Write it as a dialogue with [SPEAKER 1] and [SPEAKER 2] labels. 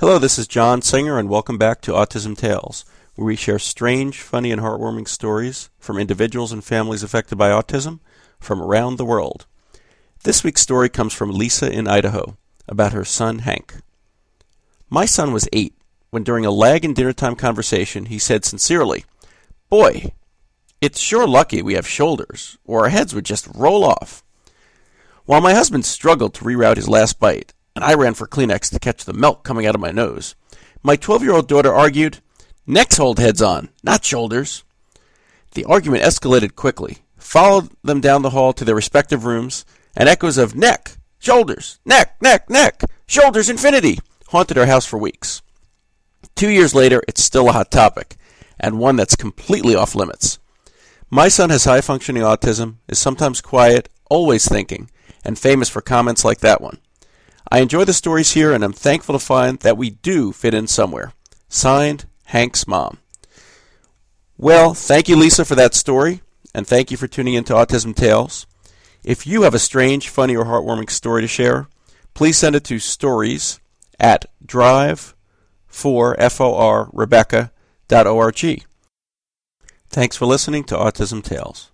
[SPEAKER 1] Hello, this is John Singer, and welcome back to Autism Tales, where we share strange, funny, and heartwarming stories from individuals and families affected by autism from around the world. This week's story comes from Lisa in Idaho about her son Hank. My son was eight when, during a lag in dinnertime conversation, he said sincerely, Boy, it's sure lucky we have shoulders, or our heads would just roll off. While my husband struggled to reroute his last bite, and I ran for Kleenex to catch the milk coming out of my nose, my 12 year old daughter argued, Necks hold heads on, not shoulders. The argument escalated quickly, followed them down the hall to their respective rooms, and echoes of neck, shoulders, neck, neck, neck, shoulders infinity haunted our house for weeks. Two years later, it's still a hot topic, and one that's completely off limits. My son has high functioning autism, is sometimes quiet, always thinking, and famous for comments like that one. I enjoy the stories here, and I'm thankful to find that we do fit in somewhere. Signed, Hank's mom. Well, thank you, Lisa, for that story, and thank you for tuning in to Autism Tales. If you have a strange, funny, or heartwarming story to share, please send it to stories at drive4for Rebecca.org. Thanks for listening to Autism Tales.